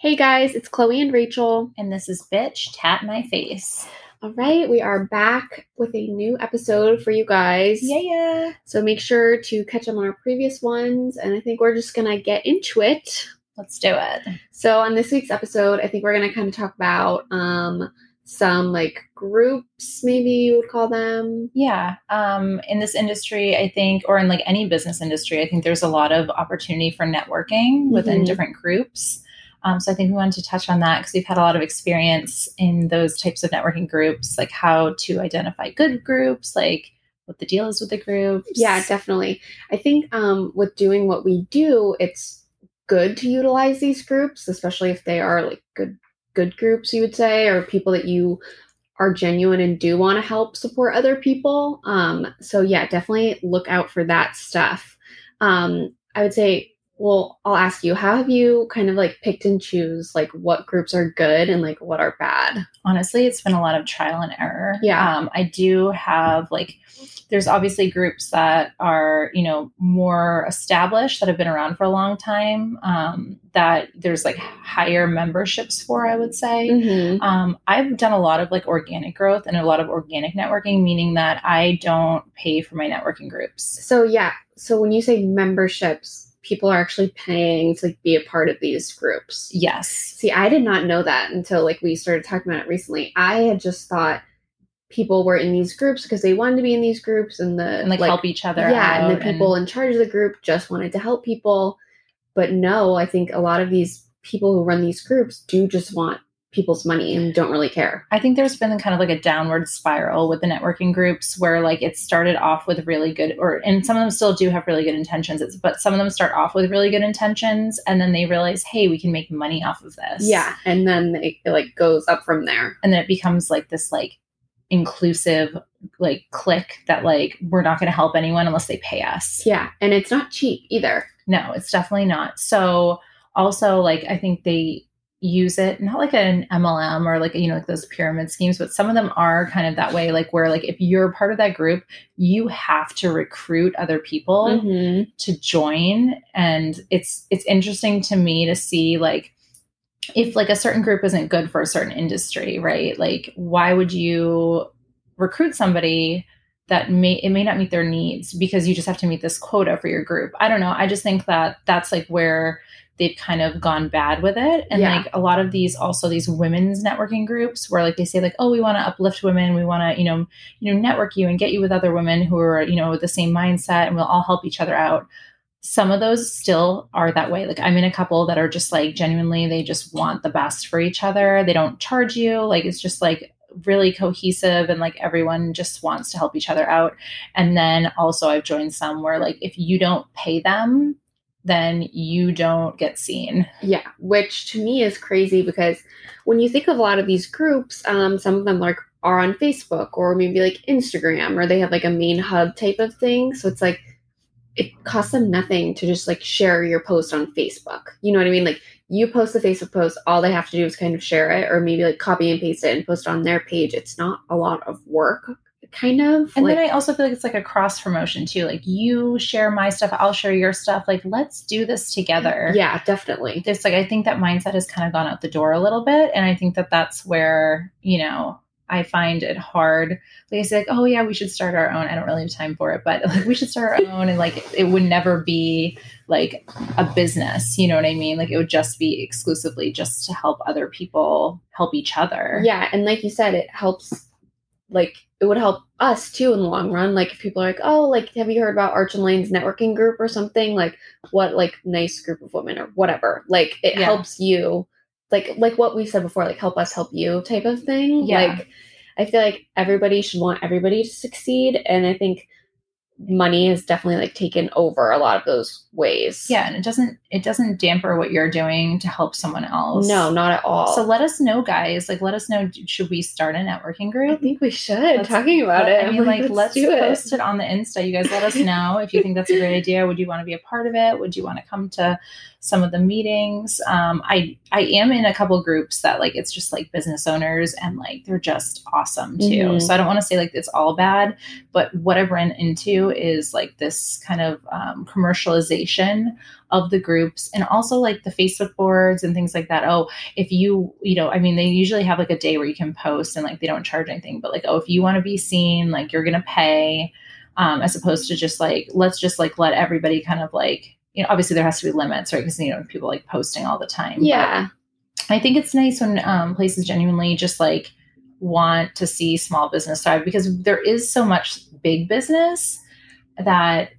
Hey guys, it's Chloe and Rachel. And this is Bitch Tat My Face. All right, we are back with a new episode for you guys. Yeah, yeah. So make sure to catch up on our previous ones, and I think we're just gonna get into it. Let's do it. So on this week's episode, I think we're gonna kind of talk about um some like groups, maybe you would call them. Yeah. Um, in this industry, I think, or in like any business industry, I think there's a lot of opportunity for networking within Mhm. different groups. Um, so I think we wanted to touch on that because we've had a lot of experience in those types of networking groups, like how to identify good groups, like what the deal is with the groups. Yeah, definitely. I think um with doing what we do, it's good to utilize these groups, especially if they are like good good groups, you would say, or people that you are genuine and do want to help support other people. Um, so yeah, definitely look out for that stuff. Um, I would say, well, I'll ask you, how have you kind of like picked and choose like what groups are good and like what are bad? honestly it's been a lot of trial and error Yeah. um, i do have like there's obviously groups that are you know more established that have been around for a long time um, that there's like higher memberships for i would say Mm-hmm. um, i've done a lot of like organic growth and a lot of organic networking meaning that i don't pay for my networking groups So yeah, so when you say memberships, people are actually paying to like be a part of these groups. yes See, I did not know that until like we started talking about it recently. I had just thought people were in these groups because they wanted to be in these groups and the and like, help each other yeah, and the people in charge of the group just wanted to help people. But no, I think a lot of these people who run these groups do just want people's money and don't really care. I think there's been kind of like a downward spiral with the networking groups where like it started off with really good or and some of them still do have really good intentions it's, but some of them start off with really good intentions and then they realize hey we can make money off of this Yeah, and then it, it like goes up from there. and then it becomes like this like inclusive like click that like we're not going to help anyone unless they pay us Yeah, and it's not cheap either. no it's definitely not so also like i think they use it not like an mlm or like you know like those pyramid schemes but some of them are kind of that way like where like if you're part of that group you have to recruit other people Mhm. to join. And it's it's interesting to me to see like if like a certain group isn't good for a certain industry right? Like why would you recruit somebody that may it may not meet their needs because you just have to meet this quota for your group? I don't know. I just think that that's like where they've kind of gone bad with it. And Yeah. like a lot of these also these women's networking groups where like they say like oh we want to uplift women. We want to you know you know network you and get you with other women who are you know with the same mindset and we'll all help each other out. Some of those still are that way. Like i'm in a couple that are just like genuinely they just want the best for each other. They don't charge you. Like it's just like really cohesive and like everyone just wants to help each other out. And then also i've joined some where like if you don't pay them then you don't get seen Yeah, which to me is crazy because when you think of a lot of these groups, um, some of them like are on Facebook or maybe like Instagram or they have like a main hub type of thing. So it's like it costs them nothing to just like share your post on Facebook. You know what I mean? Like you post the Facebook post, all they have to do is kind of share it or maybe like copy and paste it and post it on their page. It's not a lot of work, kind of. and like, then i also feel like it's like a cross promotion too like you share my stuff i'll share your stuff like let's do this together yeah, definitely. it's like I think that mindset has kind of gone out the door a little bit, and I think that that's where you know I find it hard. Like I say, like, oh yeah, we should start our own. I don't really have time for it, but like we should start our own, and like it would never be like a business. You know what I mean? Like it would just be exclusively just to help other people help each other. Yeah, and like you said, it helps. Like it would help us too in the long run. Like if people are like, "Oh, like have you heard about Arch and Lane's networking group or something?" Like what like nice group of women or whatever. Like it Yeah. helps you. Like like what we said before, like help us help you type of thing. Yeah. Like I feel like everybody should want everybody to succeed, and I think money has definitely like taken over a lot of those ways. Yeah, and it doesn't it doesn't damper what you're doing to help someone else. No, not at all. So let us know, guys. Like, let us know. Should we start a networking group? I think we should Let's- talking about Let- it. I mean, like, let's, it. post it on the Insta. You guys let us know if you think that's a great idea. Would you want to be a part of it? Would you want to come to some of the meetings. Um, I I am in a couple groups that like it's just like business owners and like they're just awesome too. Mhm. So I don't want to say like it's all bad, but what I've run into is like this kind of um, commercialization of the groups and also like the Facebook boards and things like that. Oh, if you, you know, I mean, they usually have like a day where you can post and like they don't charge anything, but like, oh, if you want to be seen, like you're going to pay, um, as opposed to just like, let's just like let everybody kind of like, you know, obviously there has to be limits, right? Because, you know, people like posting all the time. Yeah. I think it's nice when um, places genuinely just like want to see small business thrive because there is so much big business that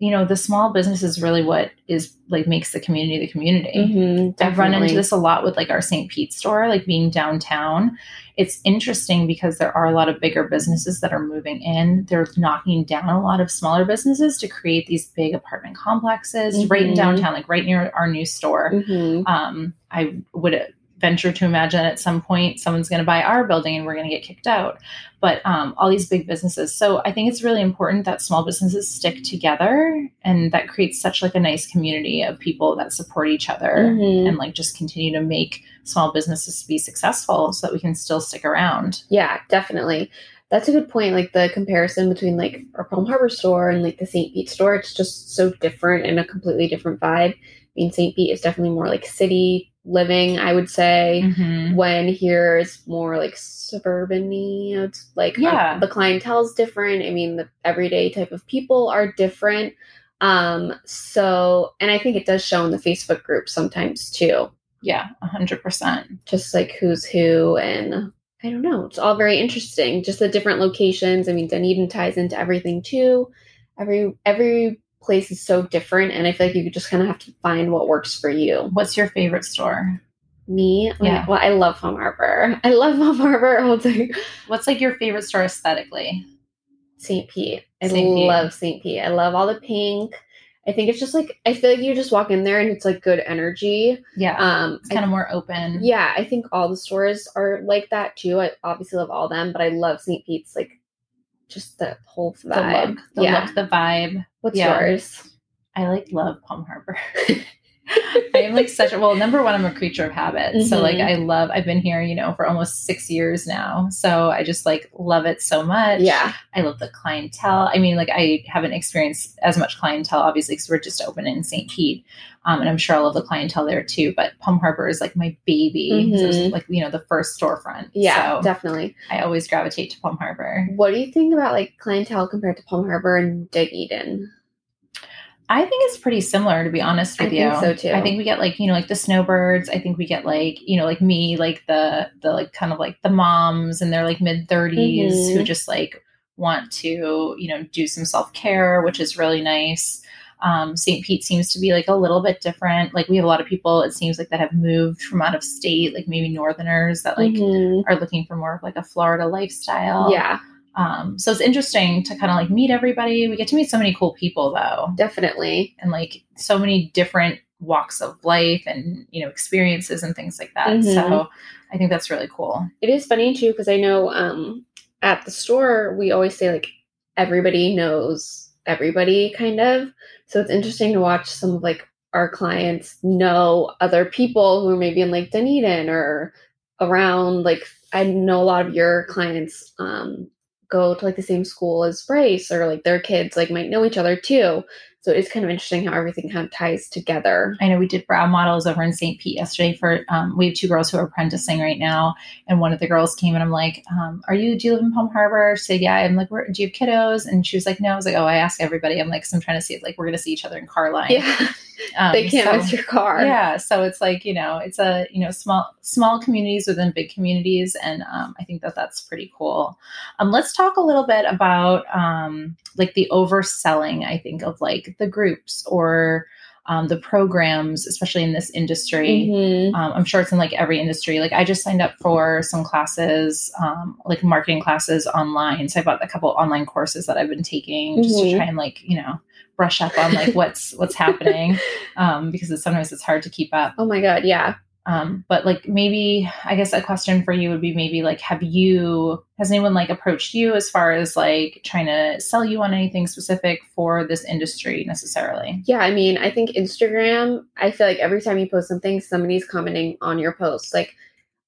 you know the small business is really what is like makes the community the community. Mhm, I've run into this a lot with like our St. Pete store, like being downtown. It's interesting because there are a lot of bigger businesses that are moving in. They're knocking down a lot of smaller businesses to create these big apartment complexes right in Mhm. downtown, like right near our new store Mhm. um, I would venture to imagine at some point someone's going to buy our building and we're going to get kicked out. But um, all these big businesses. So I think it's really important that small businesses stick together, and that creates such like a nice community of people that support each other Mhm. and like just continue to make small businesses be successful, so that we can still stick around. Yeah, definitely. That's a good point. Like the comparison between like our Palm Harbor store and like the St. Pete store, it's just so different and a completely different vibe. I mean, St. Pete is definitely more like city living, I would say. Mhm. When here is more like suburban It's like Yeah. the clientele is different. I mean, the everyday type of people are different. Um, so and I think it does show in the Facebook group sometimes too. Yeah, a hundred percent. just like who's who and I don't know. It's all very interesting. Just the different locations. I mean, Dunedin ties into everything too. Every every place is so different, and I feel like you just kind of have to find what works for you. What's your favorite store? Me, Yeah. well, I love Palm Harbor. I love Palm Harbor. What's like your favorite store aesthetically? St. Pete. I St. Love St. Pete. I love all the pink. I think it's just like I feel like you just walk in there and it's like good energy. Yeah, Um, it's kind of more open. Yeah, I think all the stores are like that too. I obviously love all them, but I love St. Pete's like just the whole the vibe. look, the yeah. look, the vibe. What's yeah. yours? I like love Palm Harbor. I am like such a well, number one, I'm a creature of habit. So like Mhm. I love I've been here, you know, for almost six years now. So I just like love it so much. Yeah. I love the clientele. I mean, like I haven't experienced as much clientele, obviously, because we're just open in St. Pete. Um, and I'm sure I love the clientele there too. But Palm Harbor is like my baby. 'cause It was like, you know, the first storefront. Yeah, So definitely. I always gravitate to Palm Harbor. What do you think about like clientele compared to Palm Harbor and Dunedin? I think it's pretty similar, to be honest I with you. think so, too. I think we get like you know like the snowbirds. I think we get like you know like me like the the like kind of like the moms and they're like mid 30s Mhm. who just like want to you know do some self care, which is really nice. Um, St. Pete seems to be like a little bit different. Like we have a lot of people. It seems like that have moved from out of state, like maybe Northerners that like Mhm. are looking for more of like a Florida lifestyle. Yeah, Um, so it's interesting to kind of like meet everybody. We get to meet so many cool people though definitely. and like so many different walks of life and you know experiences and things like that Mhm. so i think that's really cool It is funny too because I know um, at the store we always say like everybody knows everybody kind of. So it's interesting to watch some of like our clients know other people who are maybe in like Dunedin or around like I know a lot of your clients um, go to like the same school as Bryce or like their kids like might know each other too. So it's kind of interesting how everything kind of ties together. i know we did brow models over in st pete yesterday for um, we have two girls who are apprenticing right now and one of the girls came and i'm like um, are you do you live in palm harbor? She said yeah. I'm like Where, do you have kiddos? And she was like no. I was like oh i ask everybody. I'm like so i'm trying to see if like we're gonna see each other in car line Yeah, um, they can't so- miss your car. yeah so it's like you know it's a you know small small communities within big communities and um, i think that that's pretty cool um, let's talk a little bit about um, like the overselling i think of like the groups or um, the programs especially in this industry Mhm. um, i'm sure it's in like every industry like i just signed up for some classes um, like marketing classes online so i bought a couple online courses that i've been taking just to Mhm. try and like you know brush up on like what's what's happening um, because it's, sometimes it's hard to keep up Oh my god, yeah. Um, but like maybe I guess a question for you would be maybe like have you has anyone like approached you as far as like trying to sell you on anything specific for this industry necessarily? Yeah, I mean, I think Instagram, I feel like every time you post something, somebody's commenting on your post. Like,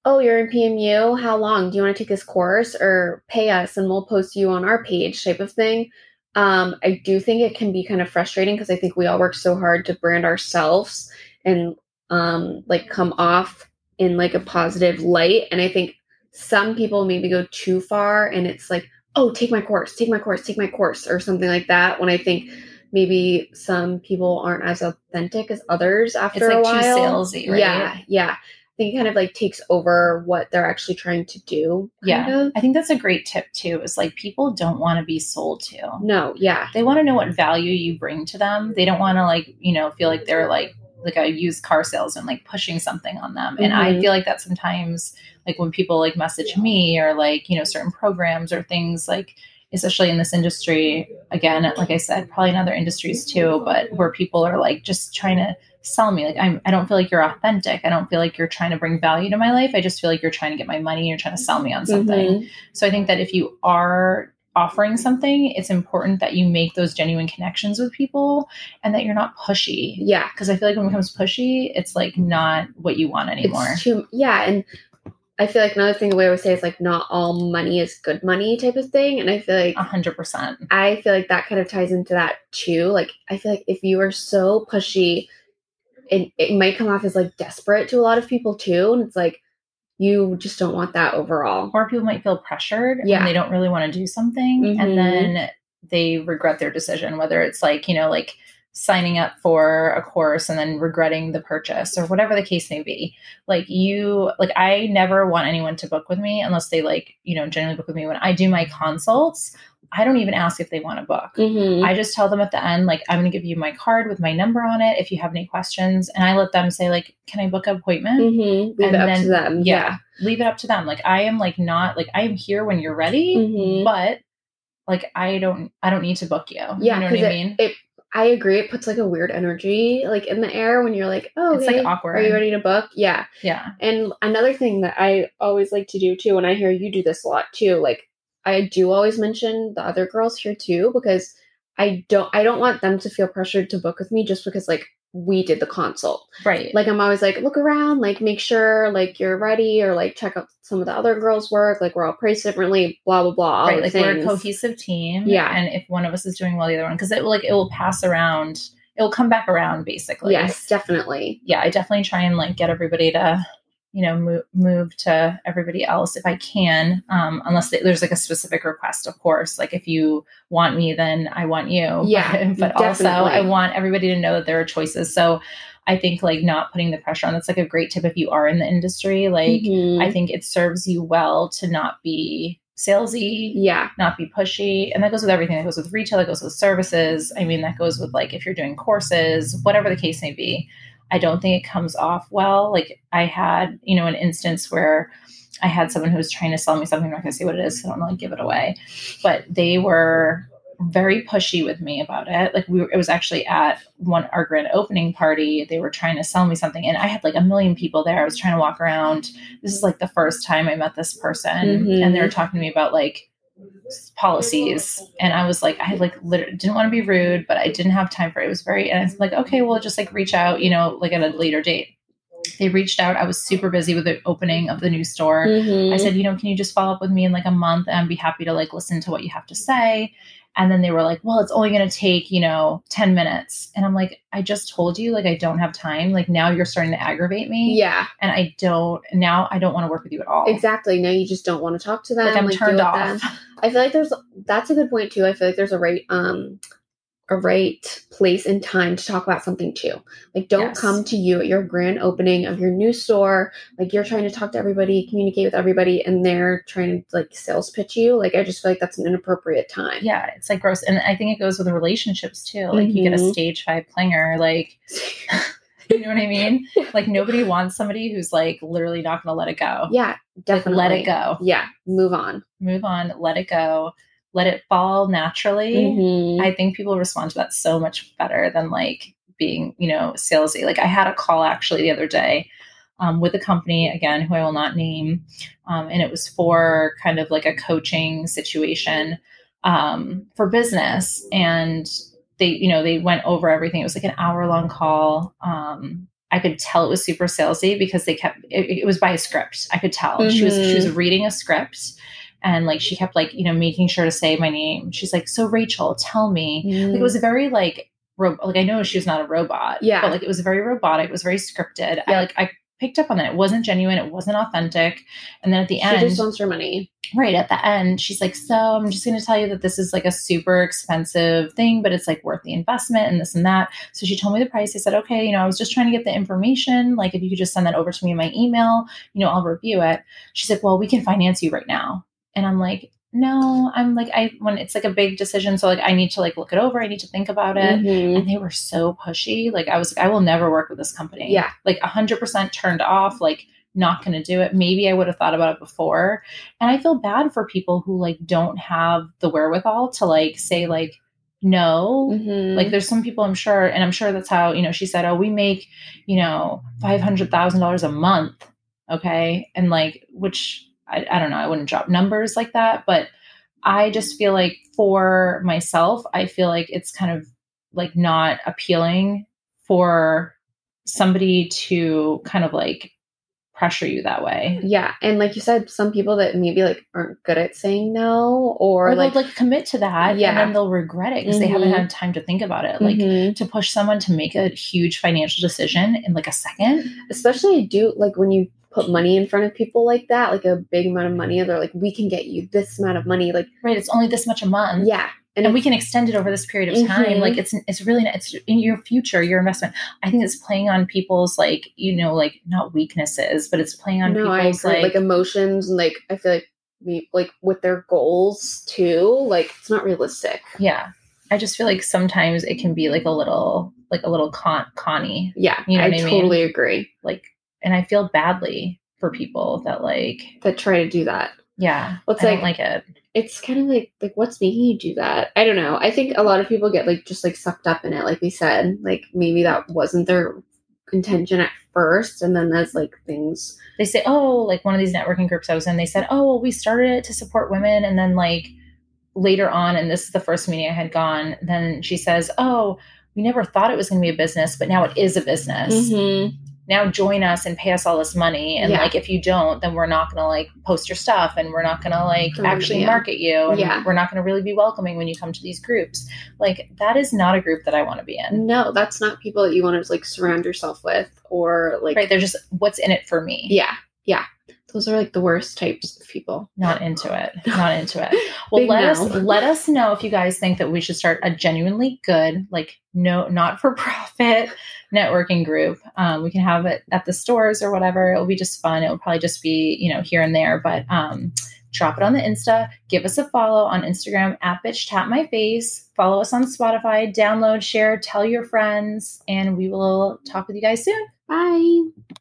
oh, you're in PMU. How long? Do you want to take this course or pay us and we'll post you on our page type of thing? Um, I do think it can be kind of frustrating because I think we all work so hard to brand ourselves and um, like come off in like a positive light. And I think some people maybe go too far and it's like, oh, take my course, take my course, take my course, or something like that. When I think maybe some people aren't as authentic as others after It's like a too while. salesy, right? Yeah, yeah. I think it kind of like takes over what they're actually trying to do. Yeah. of. I think that's a great tip too. Is like people don't want to be sold to. No, yeah. They want to know what value you bring to them. They don't want to like, you know, feel like they're like like a used car salesman like pushing something on them. And I Mhm. feel like that sometimes like when people like message me or like, you know, certain programs or things like especially in this industry, again, like I said, probably in other industries too, but where people are like just trying to sell me. Like I'm I don't feel like you're authentic. I don't feel like you're trying to bring value to my life. I just feel like you're trying to get my money, you're trying to sell me on something. Mhm. So I think that if you are offering something, it's important that you make those genuine connections with people and that you're not pushy. Yeah. Because I feel like when it becomes pushy, it's like not what you want anymore. Too yeah, and I feel like another thing the way I would say is like not all money is good money type of thing. And I feel like A hundred percent. I feel like that kind of ties into that too. Like I feel like if you are so pushy, it, it might come off as like desperate to a lot of people too. And it's like you just don't want that overall. Or people might feel pressured Yeah. and they don't really want to do something Mhm. and then they regret their decision, whether it's like, you know, like signing up for a course and then regretting the purchase or whatever the case may be. Like you like I never want anyone to book with me unless they like, you know, generally book with me when I do my consults. I don't even ask if they want to book. Mhm. I just tell them at the end, like, I'm going to give you my card with my number on it if you have any questions. And I let them say, like, can I book an appointment? Mhm. Leave And it up then- to them. Yeah. Leave it up to them. Like, I am like not like I am here when you're ready, Mhm. but like I don't I don't need to book you. Yeah. you know what I it- mean? It, I agree. It puts like a weird energy like in the air when you're like, oh, It's, like, awkward. Are you ready to book? Yeah. yeah. And another thing that I always like to do too, and I hear you do this a lot too, like I do always mention the other girls here too, because I don't I don't want them to feel pressured to book with me just because like we did the consult. Right. Like I'm always like, look around, like make sure like you're ready or like check out some of the other girls' work, like we're all priced differently, blah blah blah. right. Like we're a cohesive team. Yeah. And if one of us is doing well, the other one, because it will like it will pass around, it will come back around basically. Yes, definitely. yeah, I definitely try and like get everybody to, you know, move move to everybody else if I can, um, unless they, there's like a specific request, of course. Like if you want me, then I want you. Yeah, but also. I want everybody to know that there are choices. So I think like not putting the pressure on. That's like a great tip if you are in the industry. Like Mhm. I think it serves you well to not be salesy yeah. not be pushy. And that goes with everything. That goes with retail, that goes with services. I mean, that goes with like if you're doing courses, whatever the case may be. I don't think it comes off well. Like I had, you know, an instance where I had someone who was trying to sell me something. I'm not going to say what it is. So I don't want to give it away. But they were very pushy with me about it. Like we were, it was actually at one our grand opening party. They were trying to sell me something, and I had like a million people there. I was trying to walk around. This is like the first time I met this person, Mhm. and they were talking to me about like policies. And i was like i like literally didn't want to be rude but i didn't have time for it. It was very and it's like okay well just like reach out you know like at a later date they reached out i was super busy with the opening of the new store Mhm. I said, you know, can you just follow up with me in like a month and be happy to like listen to what you have to say? And then they were like, well, it's only going to take, you know, 10 minutes. And I'm like, I just told you, like, I don't have time. Like, now you're starting to aggravate me. yeah, And I don't, now I don't want to work with you at all. exactly. Now you just don't want to talk to them. Like, I'm do turned off. them. I feel like there's that's a good point too. I feel like there's a right um a right place and time to talk about something too. Like don't Yes. come to you at your grand opening of your new store. Like you're trying to talk to everybody, communicate with everybody, and they're trying to like sales pitch you. Like I just feel like that's an inappropriate time. Yeah, it's like gross. And I think it goes with the relationships too. Like, you get a Mhm. stage five clinger, like, you know what I mean? Like, nobody wants somebody who's like literally not going to let it go. yeah, Like, definitely. let it go. Yeah, move on. Move on, let it go, let it fall naturally. Mhm. I think people respond to that so much better than like being, you know, salesy. Like I had a call actually the other day. um, with a company again who I will not name, um, and it was for kind of like a coaching situation um, for business, and they you know they went over everything. It was like an hour long call. Um, I could tell it was super salesy because they kept it, it was by a script. I could tell mm-hmm. she was she was mm-hmm. reading a script and like she kept like you know making sure to say my name. She's like, "So Rachel, tell me." Mm. Like, it was very like ro- like I know she was not a robot, yeah, but like it was very robotic. It was very scripted. Yeah. I like I picked up on that. It wasn't genuine. It wasn't authentic. And then at the she end, she just wants her money. Right at the end, she's like, "So I'm just going to tell you that this is like a super expensive thing, but it's like worth the investment and this and that." So she told me the price. I said, "Okay, you know, I was just trying to get the information. Like, if you could just send that over to me in my email, you know, I'll review it." She's like, "Well, we can finance you right now." And I'm like, no i'm like i when it's like a big decision so like i need to like look it over i need to think about it. Mm-hmm. and they were so pushy like i was like i will never work with this company. Yeah. Like 100% turned off like not going to do it. Maybe i would have thought about it before. And i feel bad for people who like don't have the wherewithal to like say like no. Mm-hmm. like there's some people i'm sure and i'm sure that's how you know she said oh we make you know $500000 a month okay? And like which I, I don't know, I wouldn't drop numbers like that, but I just feel like for myself, I feel like it's kind of like not appealing for somebody to kind of like pressure you that way. Yeah, and like you said, some people that maybe like aren't good at saying no, or, or like like commit to that, yeah, and then they'll regret it because mm-hmm. they haven't mm-hmm. had time to think about it. Like mm-hmm. to push someone to make a huge financial decision in like a second, especially do like when you put money in front of people like that, like a big amount of money, they're like, we can get you this amount of money. Like, right, it's only this much a month. Yeah. And, and we can extend it over this period of time. Mm-hmm. Like it's it's really it's in your future, your investment. I think it's playing on people's like you know like not weaknesses, but it's playing on no, people's like, like emotions and like I feel like we like with their goals too. Like it's not realistic. Yeah, I just feel like sometimes it can be like a little like a little con conny. Yeah, you know I, I totally mean? agree. Like and I feel badly for people that like that try to do that. Yeah, well, it's I like, like it. It's kind of like like what's making you do that? I don't know. I think a lot of people get like just like sucked up in it, like we said. Like maybe that wasn't their intention at first, and then as like things they say, oh, like one of these networking groups I was in, they said, oh, well, we started it to support women, and then like later on, and this is the first meeting I had gone, then she says, oh, we never thought it was going to be a business, but now it is a business. Mm-hmm now join us and pay us all this money. And yeah. like if you don't then we're not gonna like post your stuff and we're not gonna like actually market you. And yeah. we're not gonna really be welcoming when you come to these groups. Like that is not a group that i want to be in. No that's not people that you want to like surround yourself with or like right they're just what's in it for me? Yeah yeah those are like the worst types of people. Not into it. Not into it. Well, let no. us let us know if you guys think that we should start a genuinely good, like no not for profit networking group. Um, we can have it at the stores or whatever. It'll be just fun. It'll probably just be you know here and there, but um, drop it on the Insta. Give us a follow on Instagram at bitch tap my face. Follow us on Spotify. Download, share, tell your friends, and we will talk with you guys soon. Bye.